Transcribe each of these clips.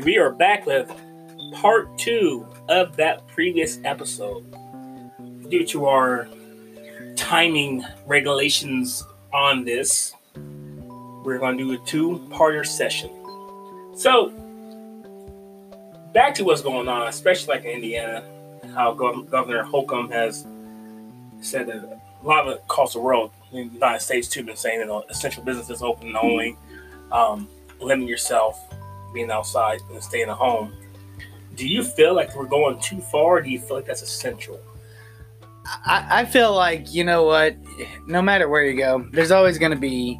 right, we are back with part two of that previous episode. Due to our timing regulations on this, we're going to do a two-parter session. So, back to what's going on, especially like in Indiana, how Gov- Governor Holcomb has said that a lot of across the world, in the United States too, been saying that essential businesses open only, um, limiting yourself being outside and staying at home. Do you feel like we're going too far? Do you feel like that's essential? I, I feel like you know what, no matter where you go, there's always going to be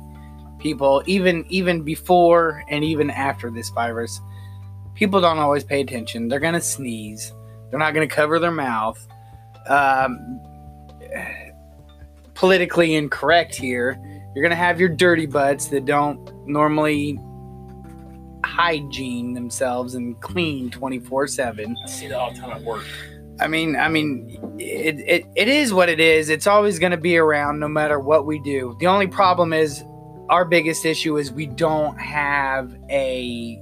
people, even even before and even after this virus. People don't always pay attention. They're going to sneeze. They're not going to cover their mouth. Um, politically incorrect here. You're going to have your dirty butts that don't normally hygiene themselves and clean 24 7 I see that all the time at work. I mean, I mean, it, it, it is what it is. It's always going to be around no matter what we do. The only problem is our biggest issue is we don't have a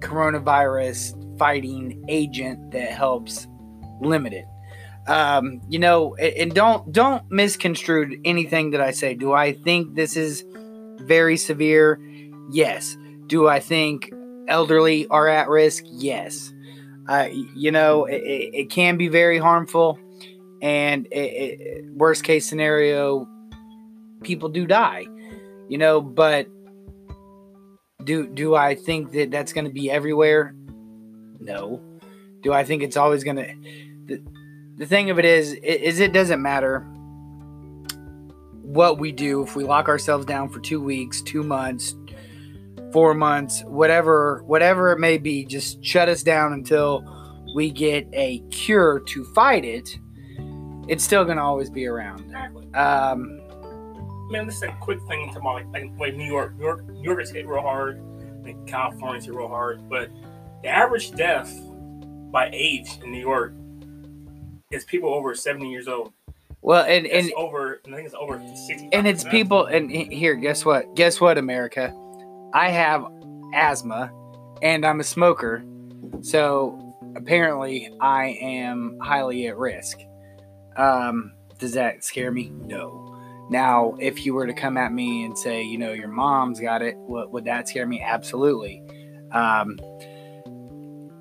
coronavirus fighting agent that helps limit it. Um, you know, and don't don't misconstrue anything that I say. Do I think this is very severe? Yes. Do I think elderly are at risk? Yes. Uh, you know, it, it can be very harmful, and it, it, worst case scenario, people do die. You know, but do do I think that that's going to be everywhere? No. Do I think it's always going to? The, the thing of it is, is it doesn't matter what we do if we lock ourselves down for two weeks, two months, four months, whatever, whatever it may be. Just shut us down until we get a cure to fight it. It's still going to always be around. Um, Man, this is a quick thing to my like, like New York. New York, New York is hit real hard. Like California's hit real hard. But the average death by age in New York is people over 70 years old. well, and It's and over, I think it's over 60. and it's people. And here, guess what? Guess what, America? I have asthma, and I'm a smoker. So apparently, I am highly at risk. Um, does that scare me? No. Now, if you were to come at me and say, you know, your mom's got it, what would that scare me? Absolutely. Um,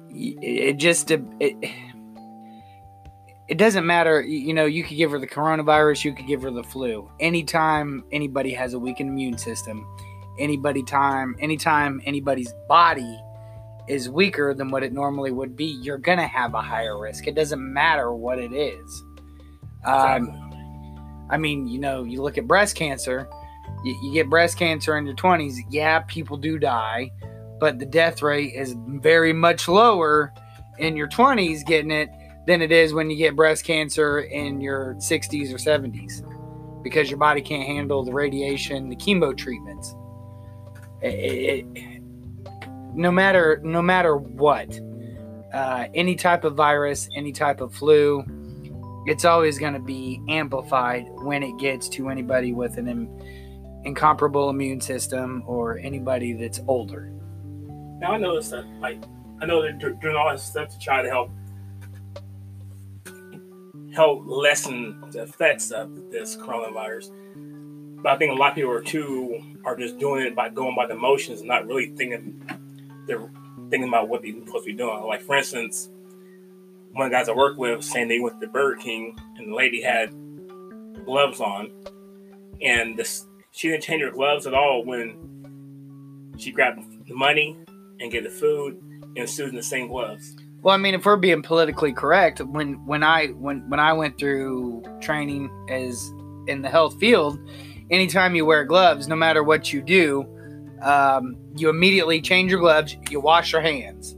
y- it just it, it doesn't matter. You know, you could give her the coronavirus, you could give her the flu. Anytime anybody has a weakened immune system, anybody time, anytime anybody's body is weaker than what it normally would be, you're gonna have a higher risk. It doesn't matter what it is. Um, I mean, you know, you look at breast cancer, you, you get breast cancer in your 20s, yeah, people do die, but the death rate is very much lower in your 20s getting it than it is when you get breast cancer in your 60s or 70s because your body can't handle the radiation, the chemo treatments. It- it- no matter no matter what, uh, any type of virus, any type of flu, it's always going to be amplified when it gets to anybody with an im- incomparable immune system or anybody that's older. Now I noticed that, like, I know they're doing all this stuff to try to help help lessen the effects of this coronavirus. But I think a lot of people are too are just doing it by going by the motions, and not really thinking they're thinking about what they're supposed to be doing. Like for instance, one of the guys I work with saying they went to Burger King, and the lady had gloves on, and this she didn't change her gloves at all when she grabbed the money and get the food and stood in the same gloves. Well, I mean, if we're being politically correct, when when I when when I went through training as in the health field, anytime you wear gloves, no matter what you do, um, you immediately change your gloves. You wash your hands.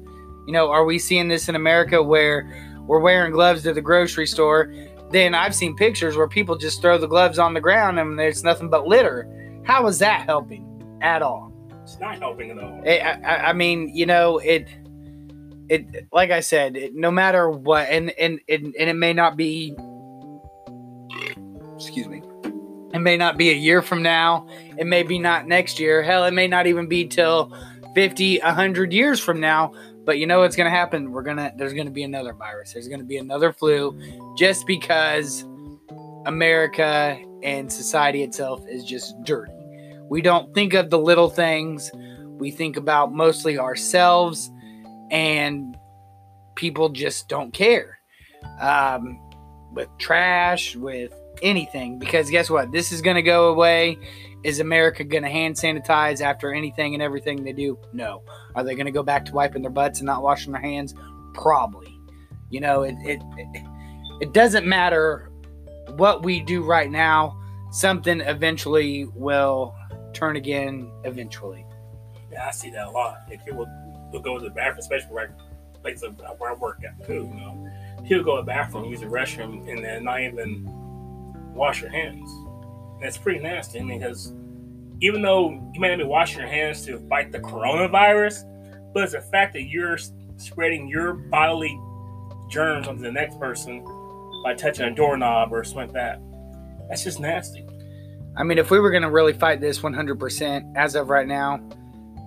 You know, are we seeing this in America where we're wearing gloves to the grocery store? Then I've seen pictures where people just throw the gloves on the ground and there's nothing but litter. How is that helping at all? It's not helping at all. I, I, I mean, you know, it, it, like I said, it, no matter what, and, and, and, and it may not be, excuse me, it may not be a year from now. It may be not next year. Hell, it may not even be till 50, 100 years from now. But you know what's going to happen? We're going to there's going to be another virus. There's going to be another flu just because America and society itself is just dirty. We don't think of the little things. We think about mostly ourselves and people just don't care. Um, with trash, with anything because guess what? This is going to go away. Is America going to hand sanitize after anything and everything they do? No. Are they going to go back to wiping their butts and not washing their hands? Probably. You know, it, it, it, it doesn't matter what we do right now, something eventually will turn again eventually. Yeah, I see that a lot. If people will go to the bathroom, especially where I, where I work at too, you know. People go to the bathroom, use the restroom, and then not even wash your hands. That's pretty nasty because even though you may not be washing your hands to fight the coronavirus, but it's the fact that you're spreading your bodily germs onto the next person by touching a doorknob or something like that. That's just nasty. I mean, if we were going to really fight this 100% as of right now,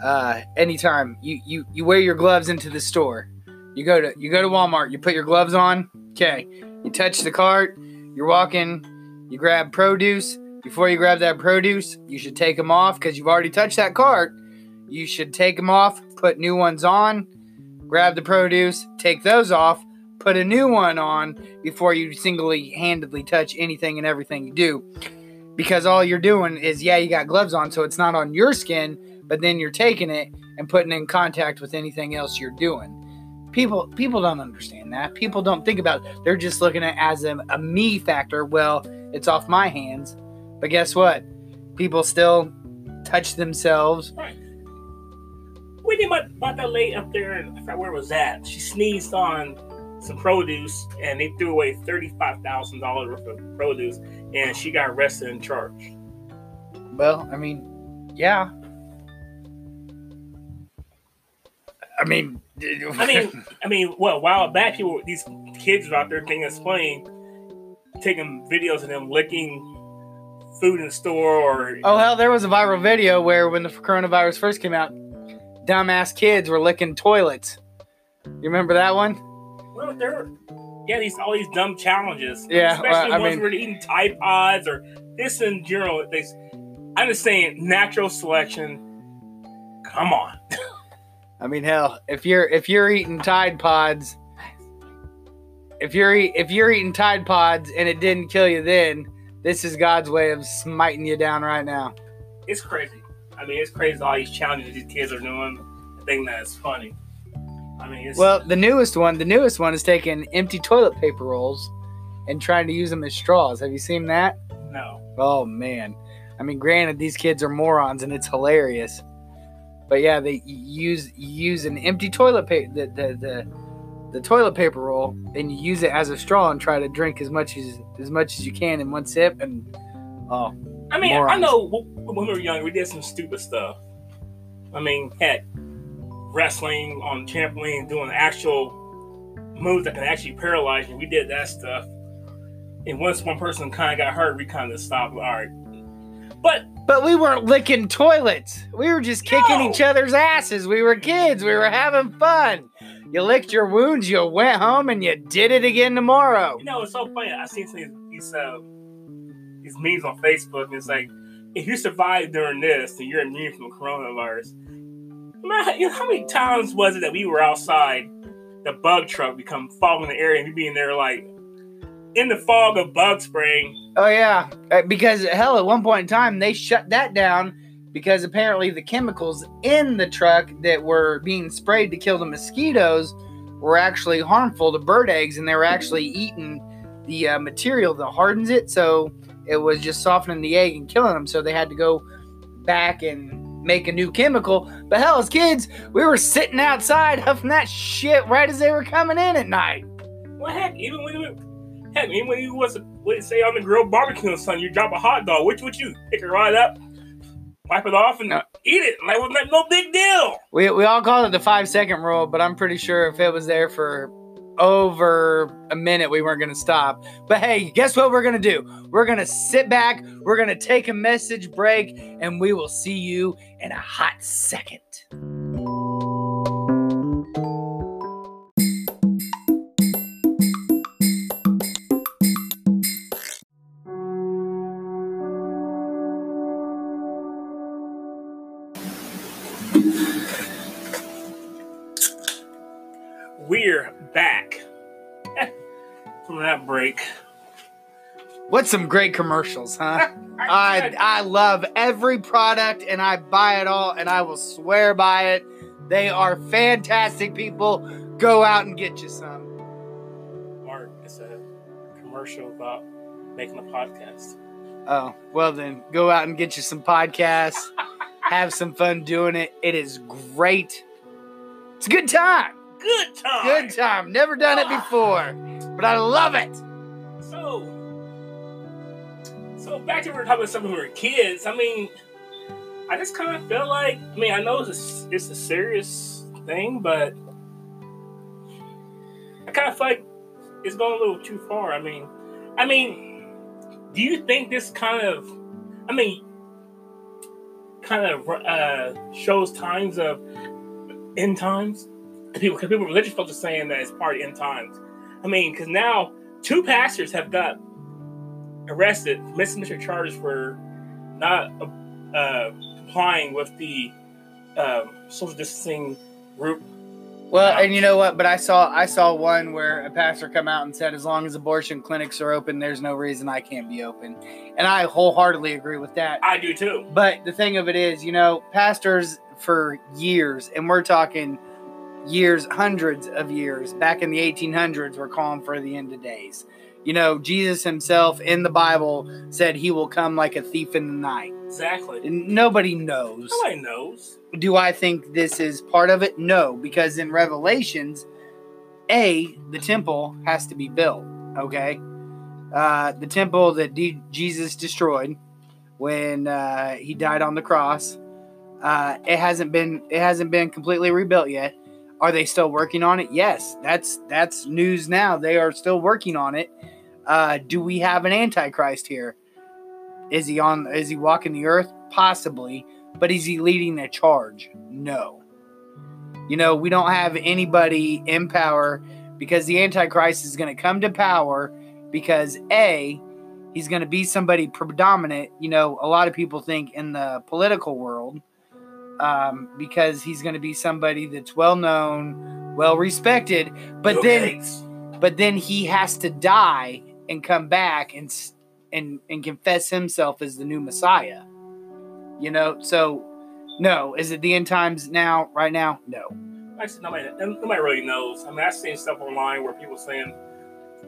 uh, anytime you, you, you wear your gloves into the store, you go to you go to Walmart, you put your gloves on, okay, you touch the cart, you're walking, you grab produce. Before you grab that produce, you should take them off because you've already touched that cart. You should take them off, put new ones on, grab the produce, take those off, put a new one on before you singly handedly touch anything and everything you do. Because all you're doing is, yeah, you got gloves on, so it's not on your skin, but then you're taking it and putting in contact with anything else you're doing. People people don't understand that. People don't think about it. They're just looking at it as a, a me factor. Well, it's off my hands. But guess what? People still touch themselves. Right. We did about, about that lady up there, I forgot where it was that. She sneezed on some produce and they threw away $35,000 worth of produce and she got arrested and charged. Well, I mean, yeah. I mean, I mean, I mean, well, a while back, people, these kids were out there being explained, taking videos of them licking food in the store or. Oh hell, there was a viral video where when the coronavirus first came out, dumbass kids were licking toilets. You remember that one? Well, there, yeah, these all these dumb challenges. Yeah, especially well, I ones mean- where they're eating Tide Pods or this in general. They, I'm just saying, natural selection. Come on. I mean, hell, if you're if you're eating Tide Pods, if you're if you're eating Tide Pods and it didn't kill you then, this is God's way of smiting you down right now. It's crazy. I mean, it's crazy all these challenges these kids are doing. I think that's funny. I mean, it's, Well, the newest one, the newest one is taking empty toilet paper rolls and trying to use them as straws. Have you seen that? no. Oh man. I mean, granted, these kids are morons and it's hilarious. But yeah, they use use an empty toilet paper, the, the the the toilet paper roll, and you use it as a straw and try to drink as much as as much as you can in one sip. And oh, I mean, I know when we were young, we did some stupid stuff. I mean, heck, wrestling on trampoline, doing actual moves that can actually paralyze you. We did that stuff. And once one person kind of got hurt, we kind of stopped. All right. But but we weren't licking toilets. We were just kicking No. each other's asses. We were kids. We were having fun. You licked your wounds. You went home and you did it again tomorrow. you know, it's so funny. I seen some of these, these, uh, these memes on Facebook, and it's like, if you survive during this, then you're immune from coronavirus. Man, you know, how many times was it that we were outside, the bug truck become fog in the area, and we being there like in the fog of bug spraying? Oh yeah, Uh, because hell, at one point in time they shut that down because apparently the chemicals in the truck that were being sprayed to kill the mosquitoes were actually harmful to bird eggs, and they were actually eating the uh, material that hardens it, so it was just softening the egg and killing them. So they had to go back and make a new chemical. But hell, as kids, we were sitting outside huffing that shit right as they were coming in at night. Well, heck, even when you, heck, even when you was let's say on the grill barbecue or something, you drop a hot dog. Which would you pick it right up, wipe it off, and No. eat it? Like, was no big deal. We, we all call it the five second rule, but I'm pretty sure if it was there for over a minute, we weren't going to stop. But hey, guess what we're going to do? We're going to sit back, we're going to take a message break, and we will see you in a hot second. We're back from that break. What's some great commercials, huh? I I love every product and I buy it all and I will swear by it. They are fantastic people. Go out and get you some. Mark, it's a commercial about making a podcast. Oh, well then go out and get you some podcasts. Have some fun doing it. It is great. It's a good time. Good time. Good time. Never done it before, but I love it. So, so back to when we were talking about some we were kids. I mean, I just kind of feel like. I mean, I know it's a, it's a serious thing, but I kind of feel like it's going a little too far. I mean, I mean, do you think this kind of, I mean, kind of uh, shows times of end times? People, because people, religious folks are saying that it's part of end times. I mean, because now two pastors have got arrested, misdemeanor charges for not uh, complying with the um, social distancing group. Well, and you know what? But I saw I saw one where a pastor come out and said, as long as abortion clinics are open, there's no reason I can't be open, and I wholeheartedly agree with that. I do too. But the thing of it is, you know, pastors for years, and we're talking years, hundreds of years, back in the 1800s, were calling for the end of days. You know, Jesus himself in the Bible said he will come like a thief in the night. Exactly. And nobody knows. Nobody knows. Do I think this is part of it? No, because in Revelations, A, the temple has to be built, okay? Uh, the temple that D- Jesus destroyed when uh, he died on the cross, uh, it hasn't been it hasn't been completely rebuilt yet. Are they still working on it? Yes, that's that's news now. They are still working on it. Uh, do we have an antichrist here? Is he on? Is he walking the earth? Possibly, but is he leading a charge? No. You know, we don't have anybody in power because the antichrist is going to come to power because a he's going to be somebody predominant. You know, a lot of people think in the political world um, because he's going to be somebody that's well known, well respected. But Bill then, Gates. but then he has to die and come back and and and confess himself as the new Messiah. You know, so no, is it the end times now? Right now, no. Actually, nobody, nobody really knows. I mean, I've seen stuff online where people saying,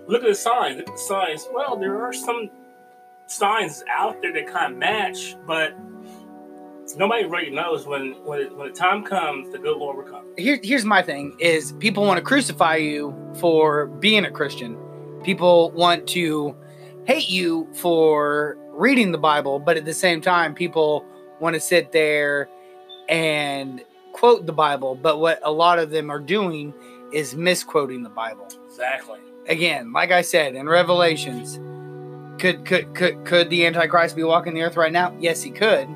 "Look at the signs. Look at the signs." Well, there are some signs out there that kind of match, but nobody really knows when when it, when the time comes, the good Lord will come. Here, here's my thing: is people want to crucify you for being a Christian. People want to hate you for reading the Bible, but at the same time, people want to sit there and quote the Bible. But what a lot of them are doing is misquoting the Bible. Exactly. Again, like I said in Revelations, could could could could the Antichrist be walking the earth right now? Yes, he could.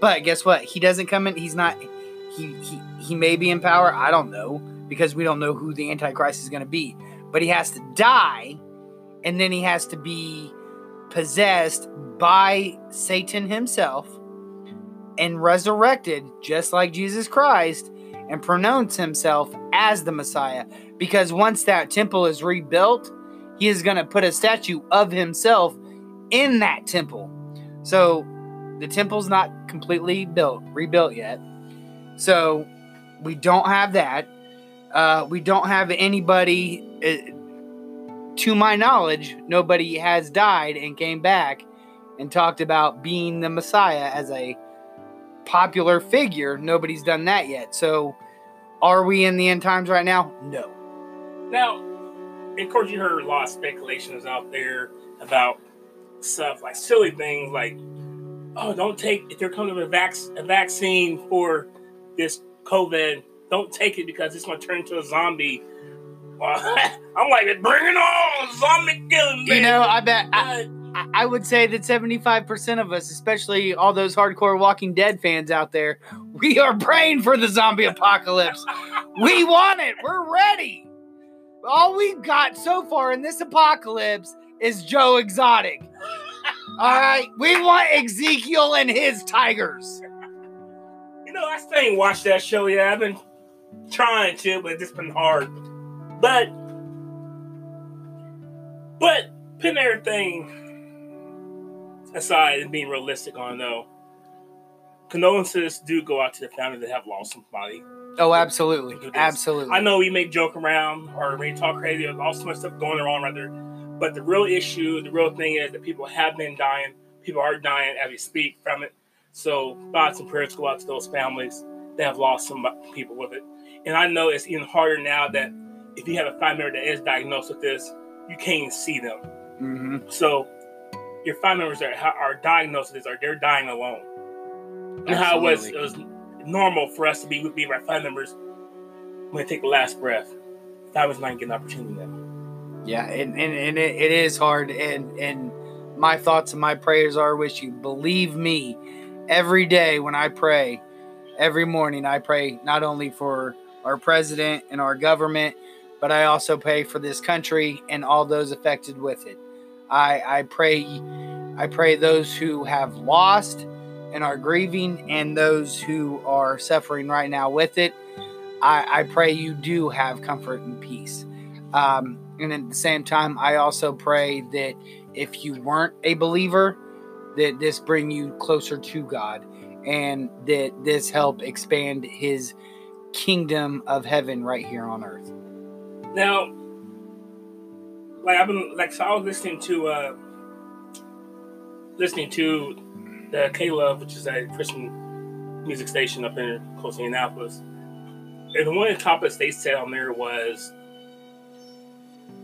But guess what? He doesn't come in. He's not. He he he may be in power. I don't know because we don't know who the Antichrist is going to be. But he has to die, and then he has to be possessed by Satan himself and resurrected, just like Jesus Christ, and pronounce himself as the Messiah. Because once that temple is rebuilt, he is going to put a statue of himself in that temple. So the temple's not completely built, rebuilt yet. So we don't have that. Uh, we don't have anybody, uh, to my knowledge, nobody has died and came back and talked about being the Messiah as a popular figure. Nobody's done that yet. So are we in the end times right now? No. Now, of course, you heard a lot of speculations out there about stuff like silly things like, oh, don't take if they're coming with a, vac- a vaccine for this COVID, don't take it because it's going to turn into a zombie. I'm like, bring it on, zombie killing. You know, I bet I- I would say that 75% of us, especially all those hardcore Walking Dead fans out there, we are praying for the zombie apocalypse. We want it. We're ready. All we've got so far in this apocalypse is Joe Exotic. All right, we want Ezekiel and his tigers. You know, I still ain't watched that show yet. I've been trying to, but it's just been hard. But, but putting everything aside and being realistic on though, condolences do go out to the family that have lost somebody. Oh, absolutely, absolutely. I know we may joke around or we talk crazy, there's all so much stuff going on rather, but the real issue, the real thing is that people have been dying. People are dying as we speak from it. So thoughts and prayers go out to those families that have lost some people with it. And I know it's even harder now that if you have a family member that is diagnosed with this, you can't even see them. hmm So your family members ha- are diagnosed with this are they're dying alone. And how it was it was normal for us to be with be our family members when they take the last breath. That was not getting an opportunity now. Yeah, and, and, and it, it is hard. And and my thoughts and my prayers are with you. Believe me, every day when I pray, every morning I pray not only for our president and our government, but I also pray for this country and all those affected with it. I I pray I pray those who have lost and are grieving and those who are suffering right now with it. I, I pray you do have comfort and peace. Um, and at the same time, I also pray that if you weren't a believer, that this bring you closer to God and that this help expand his kingdom of heaven right here on earth. Now, like I've been like so I was listening to uh listening to the K Love, which is a Christian music station up in close to Indianapolis. And the one of the topics they said on there was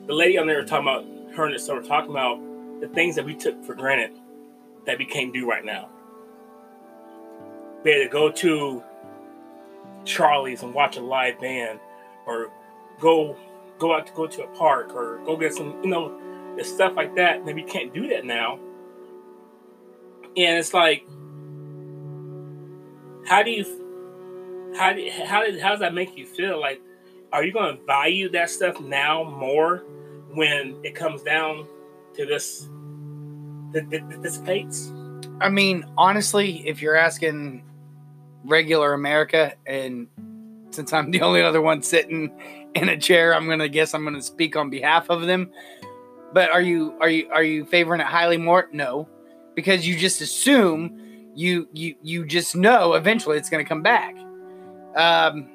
the lady on there was talking about her and the were talking about the things that we took for granted that we can't do right now. Be able to go to Charlie's and watch a live band or go go out to go to a park or go get some, you know, the stuff like that. Maybe you can't do that now. And it's like, how do you, how do, how did, how does that make you feel? Like, are you going to value that stuff now more when it comes down to this, that dissipates? I mean, honestly, if you're asking regular America, and since I'm the only other one sitting in a chair, I'm gonna guess I'm gonna speak on behalf of them. But are you are you are you favoring it highly more? No, because you just assume you you you just know eventually it's gonna come back. Um,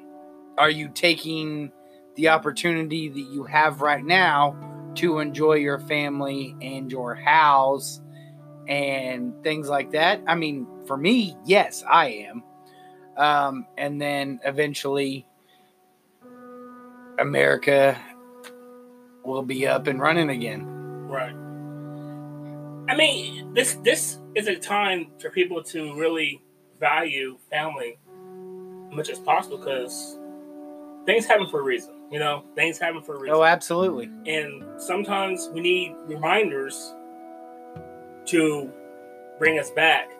are you taking the opportunity that you have right now to enjoy your family and your house? and things like that. I mean, for me, yes, I am. Um, and then eventually, America will be up and running again. Right. I mean, this this is a time for people to really value family as much as possible because things happen for a reason. You know, things happen for a reason. Oh, absolutely. and sometimes we need reminders to bring us back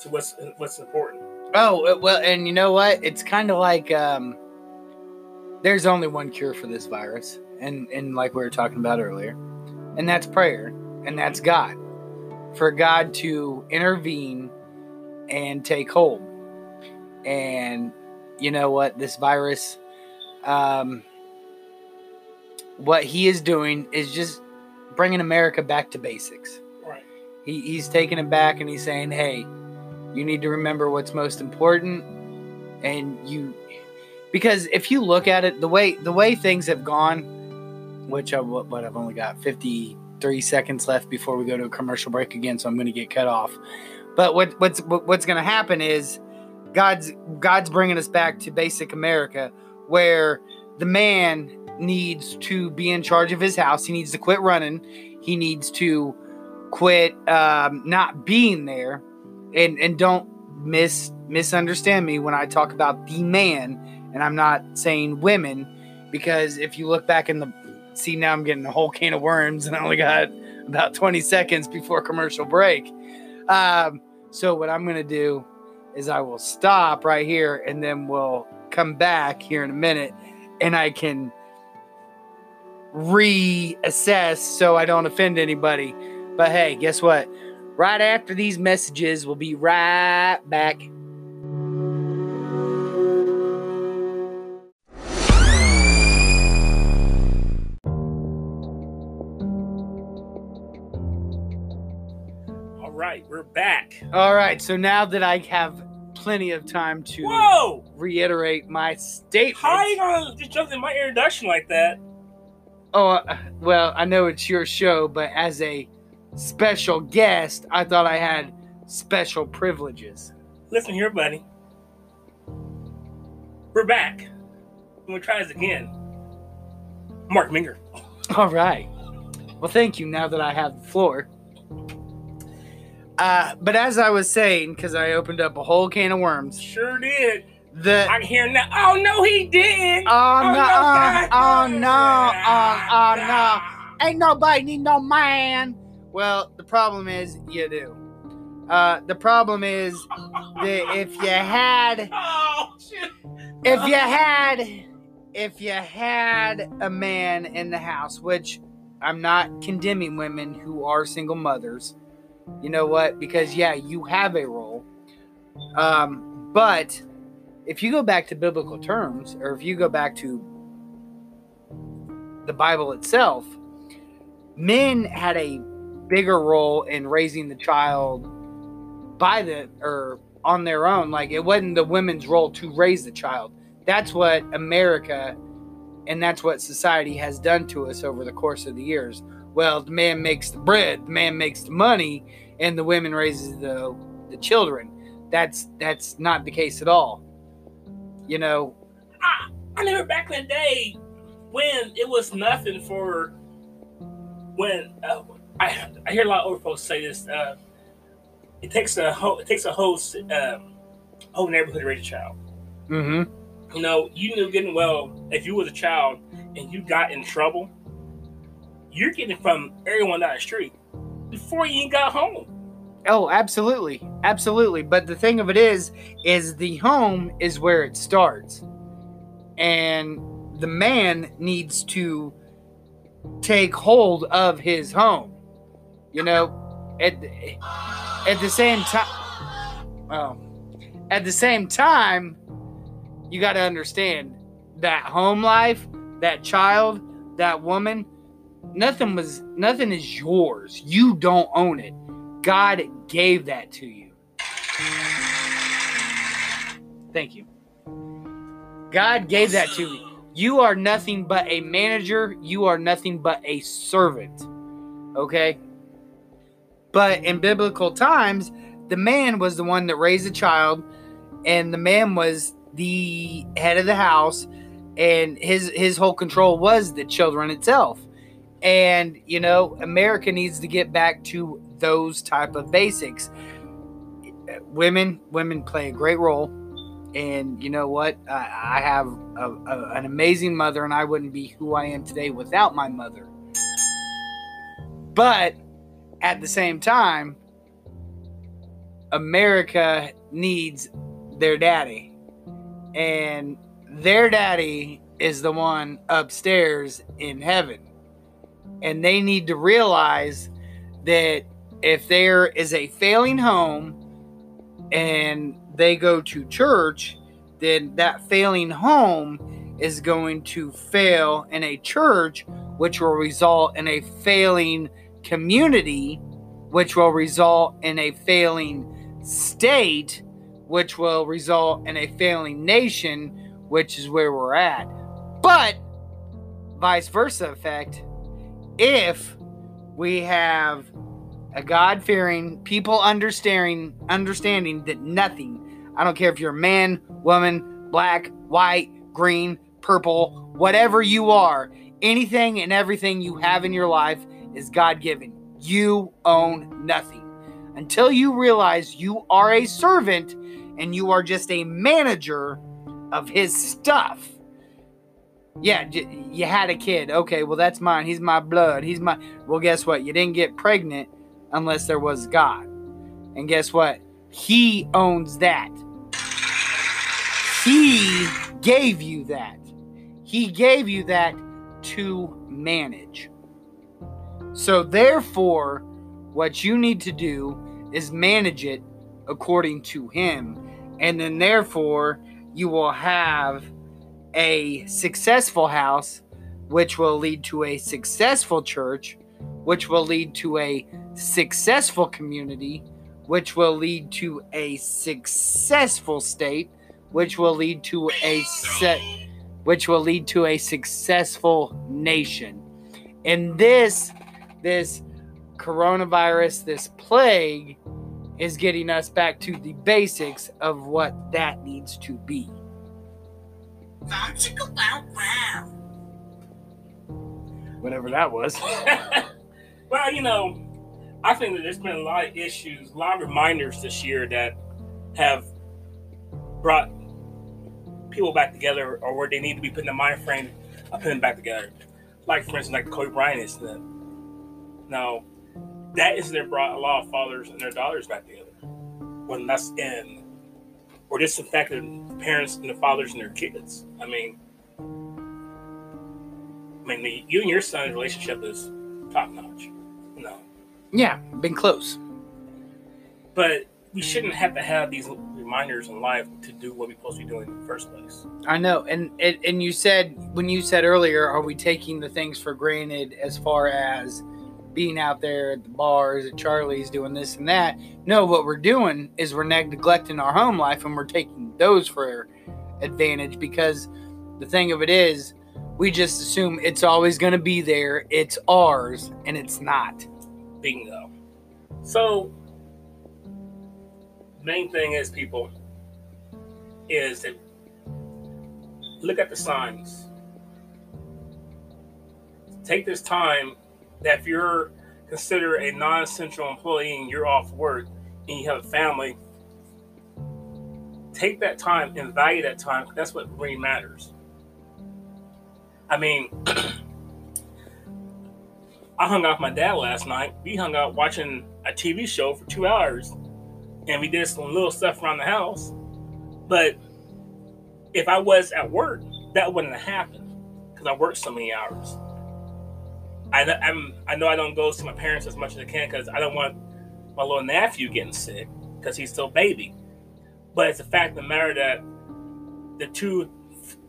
to what's what's important. Oh, uh, well, and you know what? It's kind of like um, there's only one cure for this virus, and and like we were talking about earlier, and that's prayer, and that's God, for God to intervene and take hold. And you know what? This virus, um, what he is doing is just bringing America back to basics. Right. He, he's taking it back and he's saying, hey, you need to remember what's most important. And you, because if you look at it, the way the way things have gone, which I, what, I've only got 53 seconds left before we go to a commercial break again, so I'm going to get cut off. But what what's what, what's going to happen is God's God's bringing us back to basic America, where the man needs to be in charge of his house. He needs to quit running. He needs to quit um, not being there. And and don't mis misunderstand me when I talk about the man, and I'm not saying women, because if you look back in the see now I'm getting a whole can of worms, and I only got about 20 seconds before commercial break. Um, so what I'm gonna do is I will stop right here, and then we'll come back here in a minute, and I can reassess so I don't offend anybody. But hey, guess what? Right after these messages, we'll be right back. All right, so now that I have plenty of time to Whoa! reiterate my statement. How are you gonna just jump in my introduction like that? Oh, uh, well, I know it's your show, but as a special guest, I thought I had special privileges. Listen here, buddy. We're back. I'm gonna try this again. Mark Minger. All right. Well, thank you now that I have the floor. Uh, but as I was saying, because I opened up a whole can of worms, Sure did. the I hear now. Oh no, he didn't. oh no, God. oh, oh no, oh, oh no, ain't nobody need no man. Well, the problem is you do. Uh, the problem is that if you had Oh if you had if you had a man in the house which i'm not condemning women who are single mothers you know what? Because yeah you have a role. Um, but if you go back to biblical terms or if you go back to the bible itself men had a bigger role in raising the child by the or on their own. Like it wasn't the women's role to raise the child. That's what America and that's what society has done to us over the course of the years. Well, the man makes the bread, the man makes the money, and the women raises the the children. That's that's not the case at all. You know, I, I remember back in the day when it was nothing for when uh, I I hear a lot of older folks say this. Uh, it takes a whole it takes a whole um, whole neighborhood to raise a child. mm-hmm. You know, you knew getting well if you was a child and you got in trouble, you're getting from everyone down the street before you even got home. Oh, absolutely. Absolutely. But the thing of it is, is the home is where it starts. And the man needs to take hold of his home. You know, at, at the same time, well, at the same time, you got to understand that home life, that child, that woman, nothing was, nothing is yours. You don't own it. God gave that to you. Thank you. God gave that to you. You are nothing but a manager. You are nothing but a servant. Okay? But in biblical times, the man was the one that raised the child, and the man was the head of the house, and his his whole control was the children itself. And you know, America needs to get back to those type of basics. Women, women play a great role, and you know what? I, I have a, a, an amazing mother, and I wouldn't be who I am today without my mother. But at the same time, America needs their daddy, and their daddy is the one upstairs in heaven, and they need to realize that if there is a failing home and they go to church, then that failing home is going to fail in a church, which will result in a failing community, which will result in a failing state, which will result in a failing nation, which is where we're at. But vice versa effect, if we have a God fearing, people understanding understanding that nothing, I don't care if you're a man, woman, black, white, green, purple, whatever you are, anything and everything you have in your life is God given. You own nothing. Until you realize you are a servant and you are just a manager of his stuff. Yeah, j- you had a kid. Okay, well, that's mine. He's my blood. He's my. Well, guess what? You didn't get pregnant unless there was God. And guess what? He owns that. He gave you that. He gave you that to manage. So, therefore, what you need to do is manage it according to Him. And then, therefore, you will have a successful house, which will lead to a successful church, which will lead to a successful community, which will lead to a successful state, which will lead to a set, which will lead to a successful nation. And this, this coronavirus, this plague, is getting us back to the basics of what that needs to be. Whatever that was. well, you know, I think that there's been a lot of issues, a lot of reminders this year that have brought people back together or where they need to be put in the mind frame of putting them back together. Like, for instance, like Kobe Bryant incident. Now, that incident brought a lot of fathers and their daughters back together. When that's in, or just the fact that the parents and the fathers and their kids. I mean, I mean, the, you and your son's relationship is top notch. No. Yeah, been close. But we shouldn't have to have these reminders in life to do what we're supposed to be doing in the first place. I know, and and, and you said when you said earlier, are we taking the things for granted as far as being out there at the bars at Charlie's doing this and that? No, what we're doing is we're neglecting our home life and we're taking those for advantage because the thing of it is we just assume it's always going to be there, it's ours, and it's not. Bingo. So, main thing is, people, is that look at the signs. Take this time that if you're considered a non-essential employee and you're off work and you have a family, take that time and value that time. That's what really matters. I mean, I hung out with my dad last night. We hung out watching a TV show for two hours, and we did some little stuff around the house. But if I was at work, that wouldn't have happened because I worked so many hours. I, I'm, I know I don't go see my parents as much as I can because I don't want my little nephew getting sick because he's still baby. But it's a fact of the matter that the two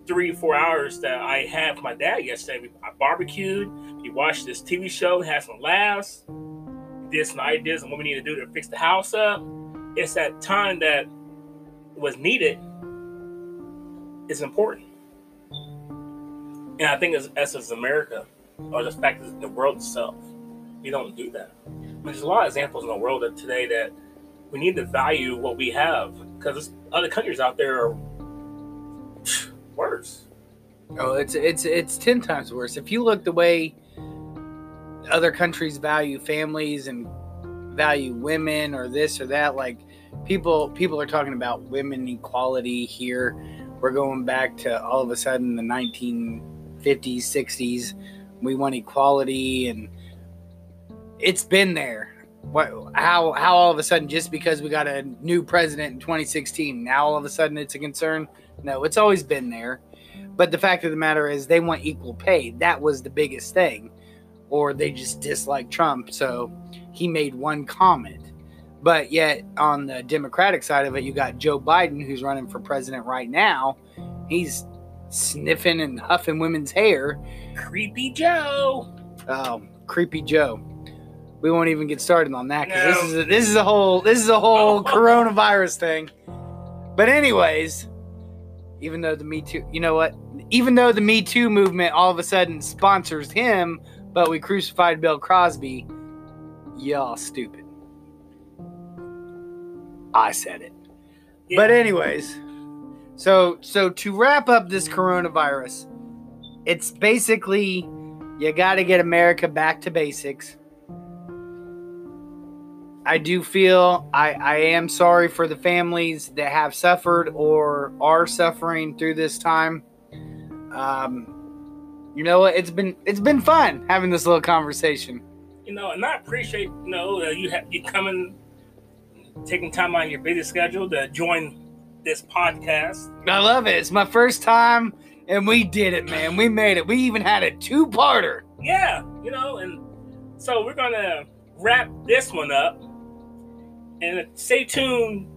three, four hours that I had with my dad yesterday. We, I barbecued, we watched this TV show, had some laughs, did some ideas on what we need to do to fix the house up. It's that time that was needed is important. And I think as, as, as America, or the fact that the world itself, we don't do that. There's a lot of examples in the world of today that we need to value what we have because other countries out there are worse. Oh, it's it's it's ten times worse. If you look the way other countries value families and value women or this or that, like people people are talking about women equality here. We're going back to all of a sudden the 1950s, 60s. We want equality, and it's been there. What? How? How all of a sudden, just because we got a new president in 2016, now all of a sudden it's a concern? No, it's always been there. But the fact of the matter is, they want equal pay. That was the biggest thing. Or they just dislike Trump. So he made one comment. But yet, on the Democratic side of it, you got Joe Biden, who's running for president right now. He's sniffing and huffing women's hair. Creepy Joe. Oh, creepy Joe. We won't even get started on that because no. this is a, this is a whole this is a whole oh. coronavirus thing. But anyways, even though the Me Too, you know what? Even though the Me Too movement all of a sudden sponsors him, but we crucified Bill Cosby, y'all stupid. I said it. Yeah. But anyways, so so to wrap up this coronavirus, it's basically you got to get America back to basics. I do feel I, I am sorry for the families that have suffered or are suffering through this time. Um, you know what It's been it's been fun having this little conversation. You know, and I appreciate you know uh, you have you coming, taking time on your busy schedule to join this podcast. I love it. It's my first time, and we did it, man. We made it. We even had a two-parter. Yeah, you know, and so we're gonna wrap this one up and stay tuned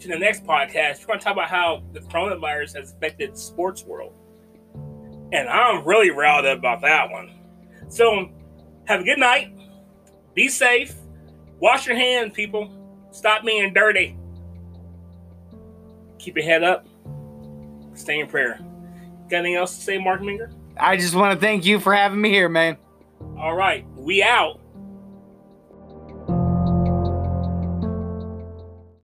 to the next podcast. We're to talk about how the coronavirus has affected sports world. And I'm really riled up about that one. So, have a good night. Be safe. Wash your hands, people. Stop being dirty. Keep your head up. Stay in prayer. Got anything else to say, Mark Minger? I just want to thank you for having me here, man. All right, we out.